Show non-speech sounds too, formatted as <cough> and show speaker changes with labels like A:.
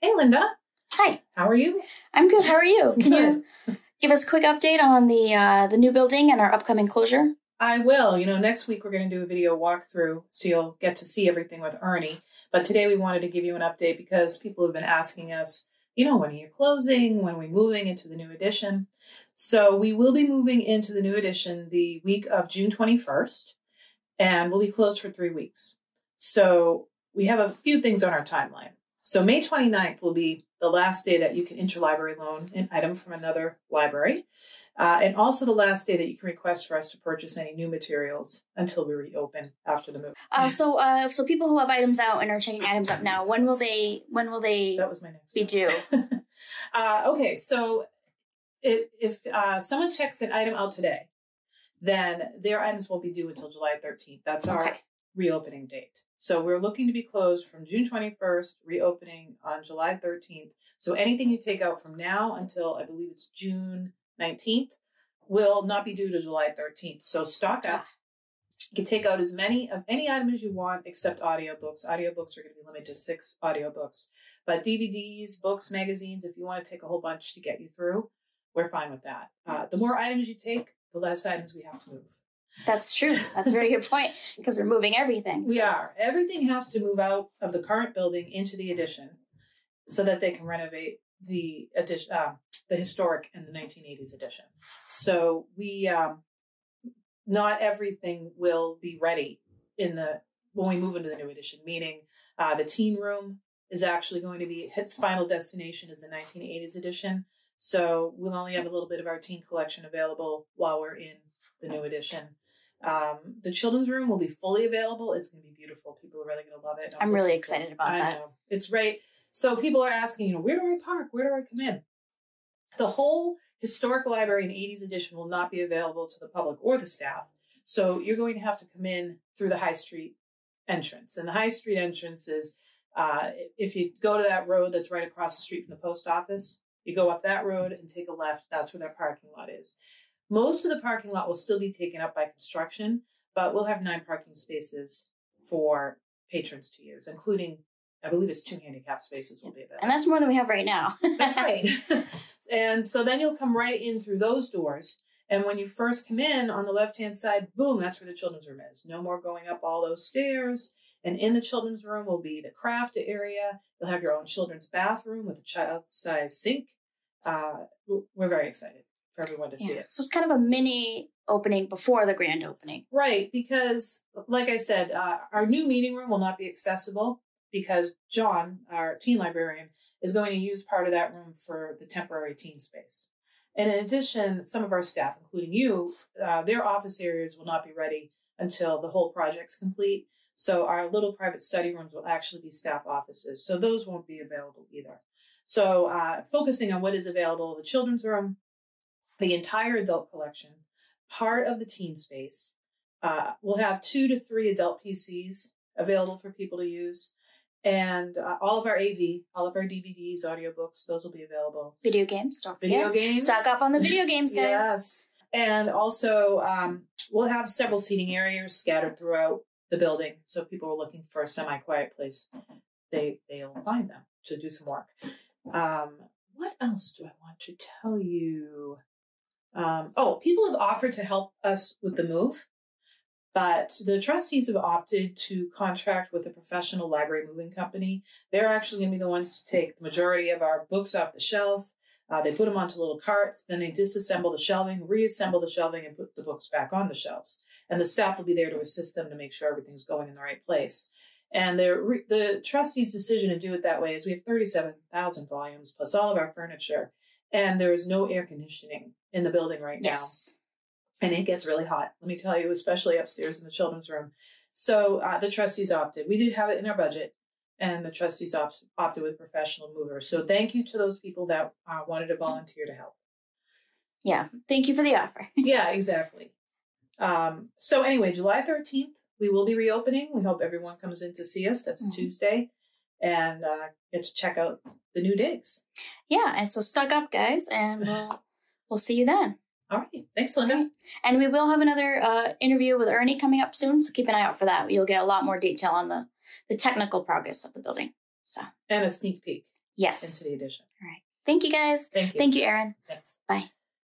A: Hey, Linda.
B: Hi.
A: How are you?
B: I'm good. How are you? <laughs> Can
A: Good.
B: you give us a quick update on the uh, the new building and our upcoming closure?
A: I will. You know, next week we're going to do a video walkthrough, so you'll get to see everything with Ernie. But today we wanted to give you an update because people have been asking us, you know, when are you closing? When are we moving into the new addition? So we will be moving into the new addition the week of June 21st, and we'll be closed for three weeks. So we have a few things on our timeline. So May 29th will be the last day that you can interlibrary loan an item from another library. Uh, and also the last day that you can request for us to purchase any new materials until we reopen after the move.
B: Uh, so uh, so people who have items out and are checking items up now, when will they when will they
A: That was my next.
B: be due? <laughs>
A: uh, okay, so if, if uh, someone checks an item out today, then their items won't be due until July 13th. That's our
B: Okay.
A: Reopening date. So we're looking to be closed from June 21st, reopening on July 13th. So anything you take out from now until I believe it's June 19th will not be due to July 13th. So stock up. You can take out as many of any item as you want except audiobooks. Audiobooks are going to be limited to six audiobooks. But DVDs, books, magazines, if you want to take a whole bunch to get you through, we're fine with that. Uh, the more items you take, the less items we have to move.
B: That's true. That's a very good point because we're moving everything.
A: We are. Everything has to move out of the current building into the addition so that they can renovate the addition, uh, the historic and the 1980s addition. So we, um, not everything will be ready in the when we move into the new addition. Meaning, uh, the teen room is actually going to be its final destination is the 1980s addition. So we'll only have a little bit of our teen collection available while we're in the new addition. Um, the children's room will be fully available. It's going to be beautiful. People are really going to love it.
B: I'm really excited about
A: I
B: that.
A: know. It's right. So people are asking, you know, where do I park? Where do I come in? The whole historic library in 80s addition will not be available to the public or the staff. So you're going to have to come in through the High Street entrance. And the High Street entrance is, uh, if you go to that road that's right across the street from the post office, you go up that road and take a left. That's where that parking lot is. Most of the parking lot will still be taken up by construction, but we'll have nine parking spaces for patrons to use, including, I believe it's two handicap spaces will be available.
B: And that's more than we have right now. <laughs>
A: That's right. and so then you'll come right in through those doors. And when you first come in on the left hand side, boom, that's where the children's room is. No more going up all those stairs. And in the children's room will be the craft area. You'll have your own children's bathroom with a child size sink. Uh, we're very excited for everyone to see it.
B: So it's kind of a mini opening before the grand opening.
A: Right, because like I said, uh, our new meeting room will not be accessible because John, our teen librarian, is going to use part of that room for the temporary teen space. And in addition, some of our staff, including you, uh, their office areas will not be ready until the whole project's complete. So our little private study rooms will actually be staff offices. So those won't be available either. So uh, focusing on what is available, the children's room, the entire adult collection, part of the teen space, uh, we'll have two to three adult PCs available for people to use. And uh, all of our AV, all of our DVDs, audiobooks, those will be available.
B: Video games, don't forget.
A: Video games.
B: Stock up on the video <laughs> games, guys.
A: Yes. And also, um, we'll have several seating areas scattered throughout the building. So if people are looking for a semi quiet place, they, they'll find them to do some work. Um, what else do I want to tell you? Um, oh, people have offered to help us with the move, but the trustees have opted to contract with a professional library moving company. They're actually going to be the ones to take the majority of our books off the shelf. Uh, they put them onto little carts, then they disassemble the shelving, reassemble the shelving, and put the books back on the shelves. And the staff will be there to assist them to make sure everything's going in the right place. And the the trustees' decision to do it that way is we have 37,000 volumes plus all of our furniture, and there is no air conditioning in the building right now
B: Yes.
A: and it gets really hot. Let me tell you, especially upstairs in the children's room. So uh, the trustees opted. We did have it in our budget, and the trustees opt- opted with professional movers. So thank you to those people that uh, wanted to volunteer to help.
B: Yeah. Thank you for the offer. <laughs>
A: yeah, exactly. Um, so anyway, July thirteenth, we will be reopening. We hope everyone comes in to see us. That's a
B: Mhm.
A: Tuesday, and uh, get to check out the new digs.
B: Yeah. And so stock up, guys, and we'll <laughs> we'll see you then.
A: All right, thanks, Linda.
B: And we will have another uh, interview with Ernie coming up soon, so keep an eye out for that. You'll get a lot more detail on the the technical progress of the building. So
A: And a sneak peek.
B: Yes.
A: into the addition. All right.
B: Thank you guys.
A: Thank you.
B: Thank you, Erin.
A: Thanks.
B: Bye.